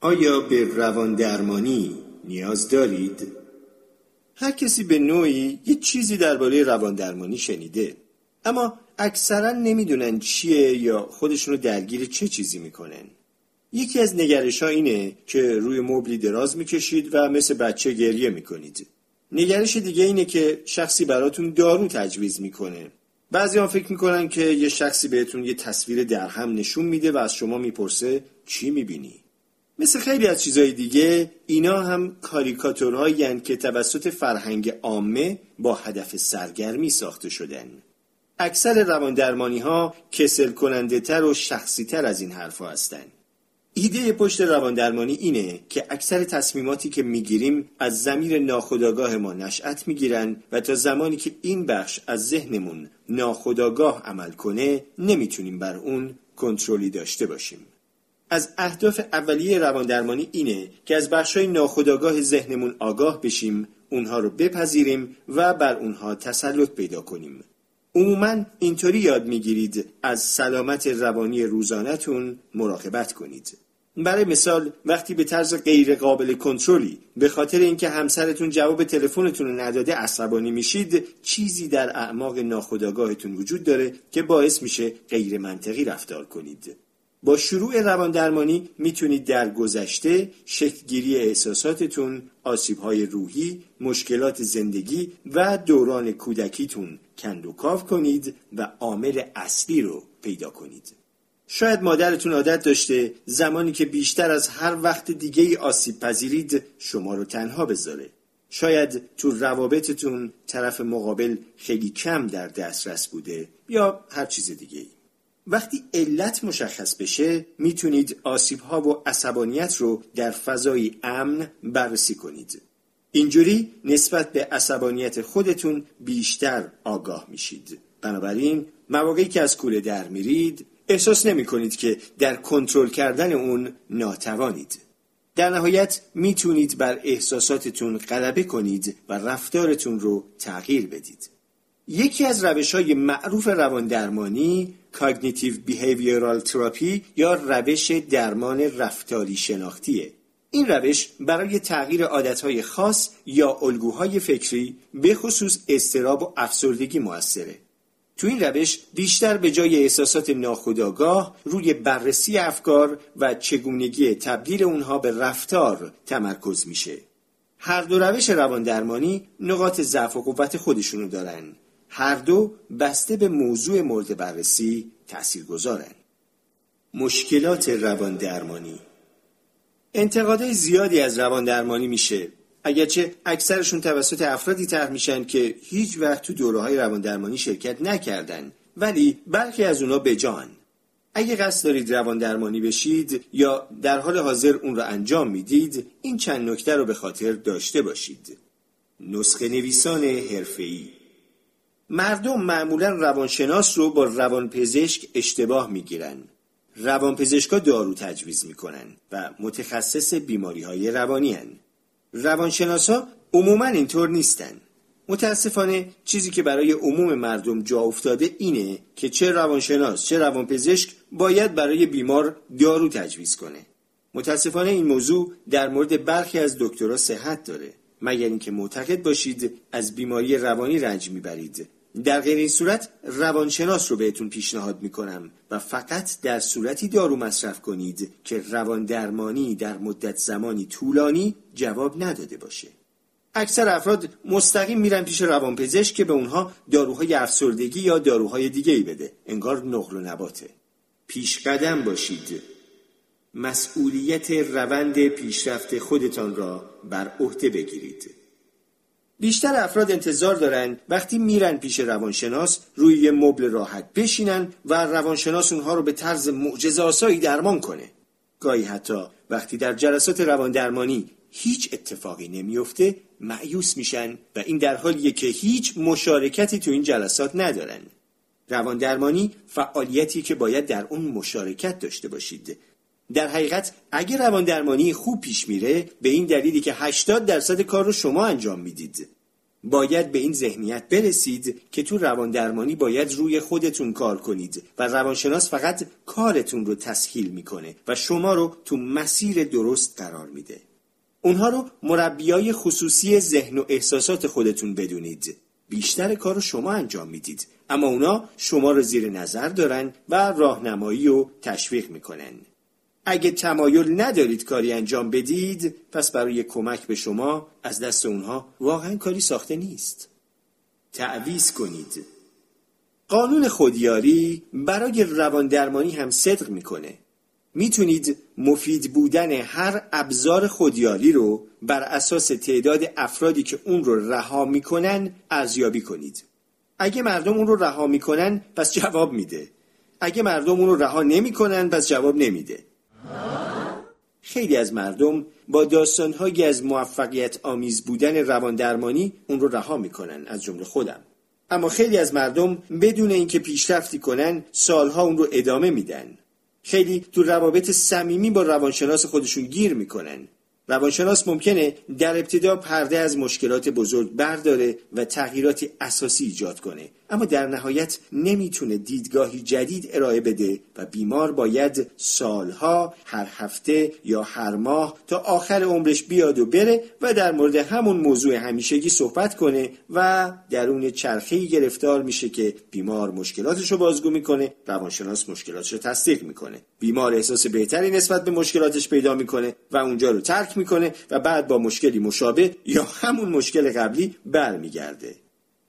آیا به روان درمانی نیاز دارید؟ هر کسی به نوعی یه چیزی درباره روان درمانی شنیده اما اکثرا نمی‌دونن چیه یا خودشونو درگیر چه چیزی می‌کنن یکی از نگرش اینه که روی مبلی دراز می‌کشید و مثل بچه گریه می‌کنید نگرش دیگه اینه که شخصی براتون دارو تجویز می‌کنه بعضی ها فکر می‌کنن که یه شخصی بهتون یه تصویر درهم نشون میده و از شما می‌پرسه چی می‌بینی؟ مثل خیلی از چیزهای دیگه اینا هم کاریکاتورهایی که توسط فرهنگ عامه با هدف سرگرمی ساخته شدن اکثر رواندرمانی ها کسل کننده تر و شخصی تر از این حرفها هستند. ایده پشت رواندرمانی اینه که اکثر تصمیماتی که می‌گیریم از زمیر ناخودآگاه ما نشأت می‌گیرن و تا زمانی که این بخش از ذهنمون ناخودآگاه عمل کنه نمی‌تونیم بر اون کنترلی داشته باشیم. از اهداف اولیه رواندرمانی اینه که از بخشای ناخودآگاه ذهنمون آگاه بشیم، اونها رو بپذیریم و بر اونها تسلط پیدا کنیم. عموما اینطوری یاد می‌گیرید از سلامت روانی روزانهتون مراقبت کنید. برای مثال وقتی به طرز غیر قابل کنترلی به خاطر اینکه همسرتون جواب تلفنتون رو نداده عصبانی میشید چیزی در اعماق ناخودآگاهتون وجود داره که باعث میشه غیر منطقی رفتار کنید با شروع روان درمانی می‌تونید در گذشته شکلگیری احساساتتون، آسیبهای روحی، مشکلات زندگی و دوران کودکیتون کندوکاو کنید و عامل اصلی رو پیدا کنید. شاید مادرتون عادت داشته زمانی که بیشتر از هر وقت دیگه ای آسیب پذیرید شما رو تنها بذاره. شاید تو روابطتون طرف مقابل خیلی کم در دسترس بوده یا هر چیز دیگه ای. وقتی علت مشخص بشه می‌تونید آسیب ها و عصبانیت رو در فضای امن بررسی کنید. اینجوری نسبت به عصبانیت خودتون بیشتر آگاه میشید. بنابراین مواقعی که از کوله در میرید احساس نمی کنید که در کنترل کردن اون ناتوانید. در نهایت می‌تونید بر احساساتتون غلبه کنید و رفتارتون رو تغییر بدید. یکی از روش های معروف روان درمانی cognitive behavioral therapy یا روش درمان رفتاری شناختیه. این روش برای تغییر عادتهای خاص یا الگوهای فکری به خصوص اضطراب و افسردگی موثره. تو این روش بیشتر به جای احساسات ناخودآگاه روی بررسی افکار و چگونگی تبدیل اونها به رفتار تمرکز میشه. هر دو روش روان درمانی نقاط ضعف و قوت خودشونو دارن. هر دو بسته به موضوع مورد بررسی تأثیر گذارن. مشکلات روان درمانی انتقادهای زیادی از روان درمانی میشه. اگرچه اکثرشون توسط افرادی طرح میشن که هیچ وقت تو دوره های روان درمانی شرکت نکردن ولی برخی از اونا به جان اگه قصد دارید روان درمانی بشید یا در حال حاضر اون رو انجام می‌دید این چند نکته رو به خاطر داشته باشید. نسخه نویسان حرفه‌ای. مردم معمولا روانشناس رو با روانپزشک اشتباه می‌گیرن. روانپزشکا دارو تجویز می‌کنن و متخصص بیماری های روانی هن. روانشناسا عموما اینطور نیستن. متاسفانه چیزی که برای عموم مردم جا افتاده اینه که چه روانشناس چه روانپزشک باید برای بیمار دارو تجویز کنه. متاسفانه این موضوع در مورد برخی از دکترها صحت داره. مگر اینکه معتقد باشید از بیماری روانی رنج می‌برید. در غیر این صورت روانشناس رو بهتون پیشنهاد می‌کنم و فقط در صورتی دارو مصرف کنید که روان درمانی در مدت زمانی طولانی جواب نداده باشه. اکثر افراد مستقیم میرن پیش روانپزشک که به اونها داروهای افسردگی یا داروهای دیگه ای بده. انگار نقل و نباته. پیش قدم باشید. مسئولیت روند پیشرفت خودتان را بر عهده بگیرید. بیشتر افراد انتظار دارند وقتی میرن پیش روانشناس روی یه مبل راحت بشینن و روانشناس اونها رو به طرز معجزه آسایی درمان کنه. گاهی حتی وقتی در جلسات روان درمانی هیچ اتفاقی نمیفته معیوس میشن و این در حالیه که هیچ مشارکتی تو این جلسات ندارن. روان درمانی فعالیتی که باید در اون مشارکت داشته باشید در حقیقت اگه روان درمانی خوب پیش میره به این دلیلی که 80 درصد کار رو شما انجام می‌دید باید به این ذهنیت برسید که تو روان درمانی باید روی خودتون کار کنید و روانشناس فقط کارتون رو تسهیل می‌کنه و شما رو تو مسیر درست قرار میده. اونها رو مربیای خصوصی ذهن و احساسات خودتون بدونید. بیشتر کار رو شما انجام می‌دید اما اونا شما رو زیر نظر دارن و راهنمایی و تشویق می‌کنن. اگه تمایل ندارید کاری انجام بدید پس برای کمک به شما از دست اونها واقعا کاری ساخته نیست. تعویز کنید. قانون خودیاری برای روان درمانی هم صدق می‌کنه. می‌تونید مفید بودن هر ابزار خودیاری رو بر اساس تعداد افرادی که اون رو رها می‌کنن ارزیابی کنید. اگه مردم اون رو رها می‌کنن پس جواب میده. اگه مردم اون رو رها نمی‌کنن پس جواب نمیده. خیلی از مردم با داستانهایی از موفقیت آمیز بودن روان درمانی اون رو رها می‌کنن از جمله خودم. اما خیلی از مردم بدون اینکه پیشرفتی کنن سالها اون رو ادامه میدن. خیلی تو روابط صمیمی با روانشناس خودشون گیر می‌کنن. روانشناس ممکنه در ابتدا پرده از مشکلات بزرگ برداره و تغییراتی اساسی ایجاد کنه. اما در نهایت نمی‌تونه دیدگاهی جدید ارائه بده و بیمار باید سالها هر هفته یا هر ماه تا آخر عمرش بیاد و بره و در مورد همون موضوع همیشگی صحبت کنه و درون چرخه‌ای گرفتار میشه که بیمار مشکلاتش رو بازگو می‌کنه روانشناس مشکلاتش رو تصدیق می‌کنه. بیمار احساس بهتری نسبت به مشکلاتش پیدا می‌کنه و اونجا رو ترک می‌کنه و بعد با مشکلی مشابه یا همون مشکل قبلی برمیگرده.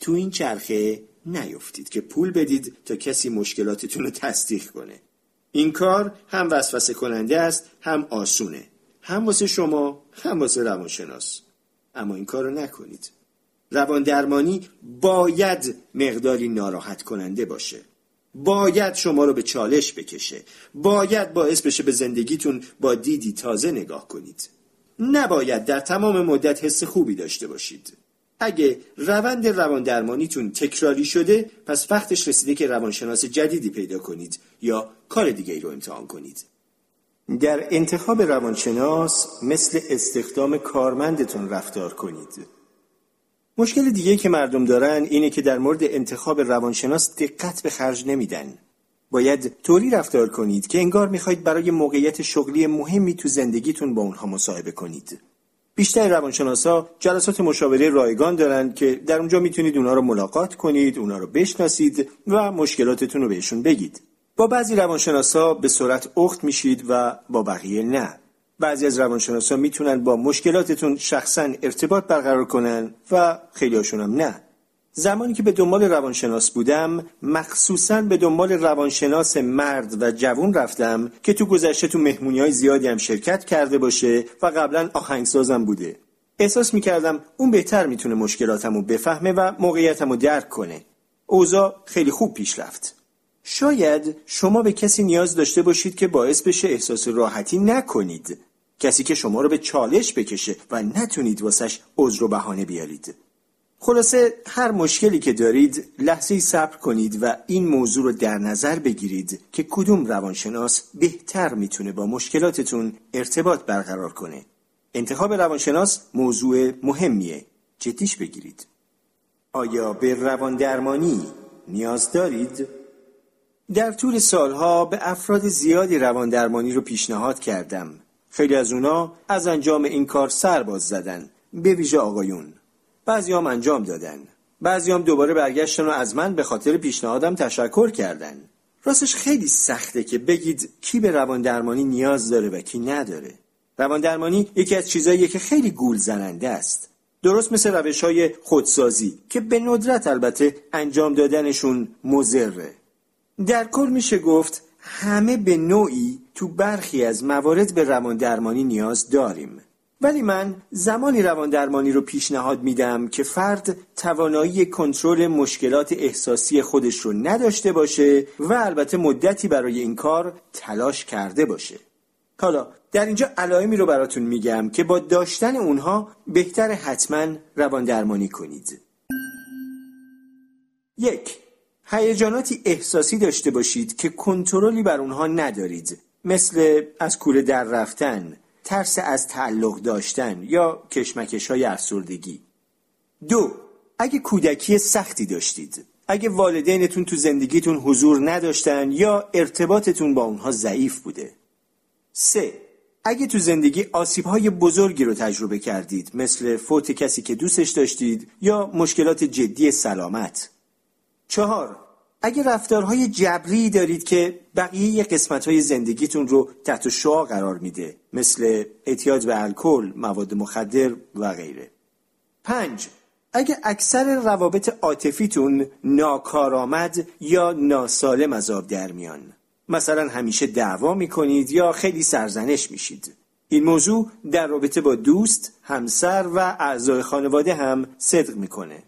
تو این چرخه نیفتید که پول بدید تا کسی مشکلاتتون رو تصدیق کنه. این کار هم وسوسه کننده است هم آسونه. هم واسه شما هم واسه روانشناس. اما این کار رو نکنید. روان درمانی باید مقداری ناراحت کننده باشه. باید شما رو به چالش بکشه. باید باعث بشه به زندگیتون با دیدی تازه نگاه کنید. نباید در تمام مدت حس خوبی داشته باشید. اگه روند روان درمانیتون تکراری شده پس وقتش رسیده که روانشناس جدیدی پیدا کنید یا کار دیگه ای رو امتحان کنید. در انتخاب روانشناس مثل استخدام کارمندتون رفتار کنید. مشکل دیگه که مردم دارن اینه که در مورد انتخاب روانشناس دقت به خرج نمیدن. باید طوری رفتار کنید که انگار می‌خواید برای موقعیت شغلی مهمی تو زندگیتون با اونها مصاحبه کنید. بیشتر روانشناسا جلسات مشاوره رایگان دارند که در اونجا می‌تونید اونا رو ملاقات کنید، اونا رو بشناسید و مشکلاتتون رو بهشون بگید. با بعضی روانشناسا به سرعت اخت میشید و با بقیه نه. بعضی از روانشناسا می‌تونن با مشکلاتتون شخصا ارتباط برقرار کنن و خیلی هاشون هم نه. زمانی که به دنبال روانشناس بودم مخصوصا به دنبال روانشناس مرد و جوون رفتم که تو گذشته تو مهمونی های زیادی هم شرکت کرده باشه و قبلا آهنگسازم بوده. احساس می‌کردم اون بهتر می‌تونه مشکلاتم رو بفهمه و موقعیتم رو درک کنه. اوضاع خیلی خوب پیش رفت. شاید شما به کسی نیاز داشته باشید که باعث بشه احساس راحتی نکنید. کسی که شما رو به چالش بکشه و نتونید واسش عذر و بهانه بیارید. خلاصه هر مشکلی که دارید لحظه صبر کنید و این موضوع رو در نظر بگیرید که کدوم روانشناس بهتر می‌تونه با مشکلاتتون ارتباط برقرار کنه. انتخاب روانشناس موضوع مهمیه. جدیش بگیرید. آیا به روان درمانی نیاز دارید؟ در طول سالها به افراد زیادی روان درمانی رو پیشنهاد کردم. خیلی از اونا از انجام این کار سر باز زدن. به ویژه آقایون. بعضی هم انجام دادن. بعضی هم دوباره برگشتن و از من به خاطر پیشنهادم تشکر کردن. راستش خیلی سخته که بگید کی به روان درمانی نیاز داره و کی نداره. روان درمانی یکی از چیزاییه که خیلی گول زننده است. درست مثل روش های خودسازی که به ندرت البته انجام دادنشون مزره در کل میشه گفت همه به نوعی تو برخی از موارد به روان درمانی نیاز داریم. ولی من زمانی روان درمانی رو پیشنهاد میدم که فرد توانایی کنترل مشکلات احساسی خودش رو نداشته باشه و البته مدتی برای این کار تلاش کرده باشه. حالا در اینجا علائمی رو براتون میگم که با داشتن اونها بهتر حتما روان درمانی کنید. یک هیجاناتی احساسی داشته باشید که کنترلی بر اونها ندارید مثل از کوره در رفتن ترس از تعلق داشتن یا کشمکش های افسردگی. دو اگه کودکی سختی داشتید اگه والدینتون تو زندگیتون حضور نداشتن یا ارتباطتون با اونها ضعیف بوده. سه اگه تو زندگی آسیب های بزرگی رو تجربه کردید مثل فوت کسی که دوستش داشتید یا مشکلات جدی سلامت. چهار اگه رفتارهای جبری دارید که بقیه قسمت های زندگیتون رو تحت شعا قرار میده مثل اعتیاد به الکل، مواد مخدر و غیره. پنج اگه اکثر روابط عاطفیتون ناکارآمد یا ناسالم از آب در میان مثلا همیشه دعوا می‌کنید یا خیلی سرزنش میشید این موضوع در رابطه با دوست، همسر و اعضای خانواده هم صدق می‌کنه.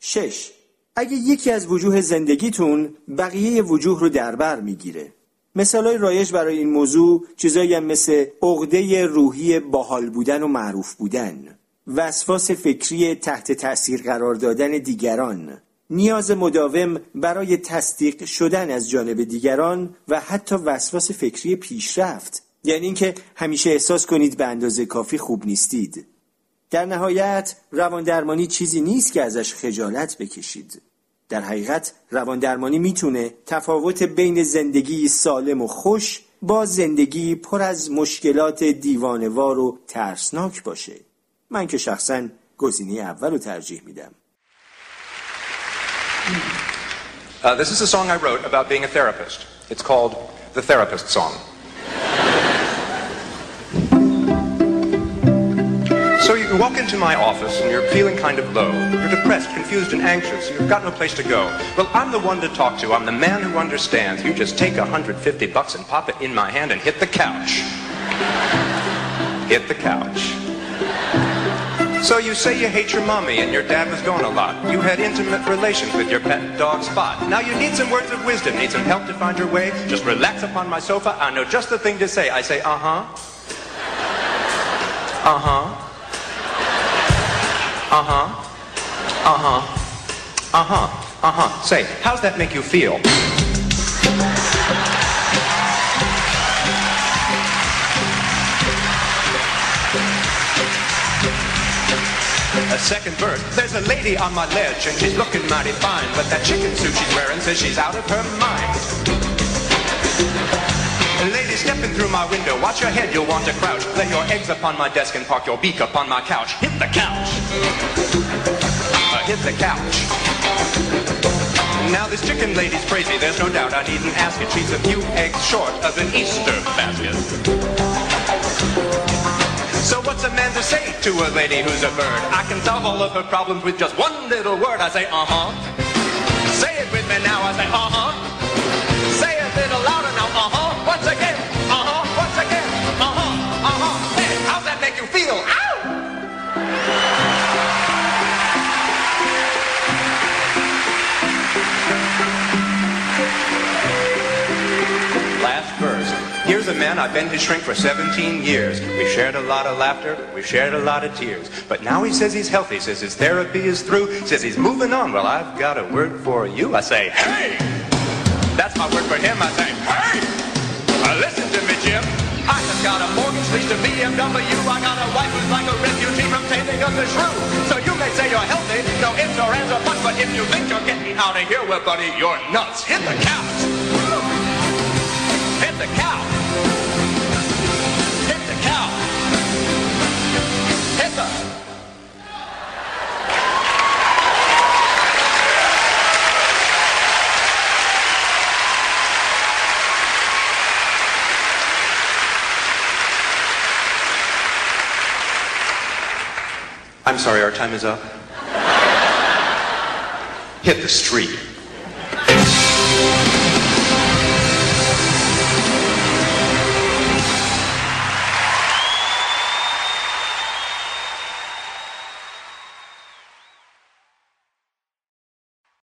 شش اگه یکی از وجوه زندگیتون بقیه وجوه رو در بر می‌گیره. مثالای رایج برای این موضوع چیزایی هم مثل عقده روحی باحال بودن و معروف بودن وسواس فکری تحت تأثیر قرار دادن دیگران نیاز مداوم برای تصدیق شدن از جانب دیگران و حتی وسواس فکری پیشرفت. یعنی اینکه همیشه احساس کنید به اندازه کافی خوب نیستید. در نهایت روان درمانی چیزی نیست که ازش خجالت بکشید در حقیقت روان درمانی می‌تونه تفاوت بین زندگی سالم و خوش با زندگی پر از مشکلات دیوانوار و ترسناک باشه من که شخصا گزینه اول رو ترجیح میدم Uh, this is a song I wrote about being a therapist. It's called The Therapist Song. So you walk into my office and you're feeling kind of low. You're depressed, confused, and anxious. You've got no place to go. Well, I'm the one to talk to. I'm the man who understands. You just take 150 bucks and pop it in my hand and hit the couch. hit the couch. So you say you hate your mommy and your dad was gone a lot. You had intimate relations with your pet dog Spot. Now you need some words of wisdom, need some help to find your way. Just relax upon my sofa. I know just the thing to say. I say, uh-huh. Uh-huh. Uh-huh. Uh-huh. Uh-huh. Uh-huh. Say, how's that make you feel? A second verse. There's a lady on my ledge and she's looking mighty fine, but that chicken suit she's wearing says she's out of her mind. Lady stepping through my window, watch your head, you'll want to crouch. Lay your eggs upon my desk and park your beak upon my couch. Hit the couch. Uh, hit the couch. Now this chicken lady's crazy, there's no doubt I needn't ask it. She's a few eggs short of an Easter basket. So what's a man to say to a lady who's a bird? I can solve all of her problems with just one little word. I say, uh-huh. Say it with me now, I say, uh-huh. A man, I've been his shrink for 17 years. We've shared a lot of laughter, we've shared a lot of tears. But now he says he's healthy, says his therapy is through, says he's moving on. Well, I've got a word for you. I say, hey! That's my word for him. I say, hey! Uh, listen to me, Jim. I just got a mortgage lease to BMW. I got a wife who's like a refugee from taking up the shrew. So you may say you're healthy, no ifs or ands or buts, but if you think you're getting out of here, well, buddy, you're nuts. Hit the couch. Hit the couch. I'm sorry, our time is up. Hit the street.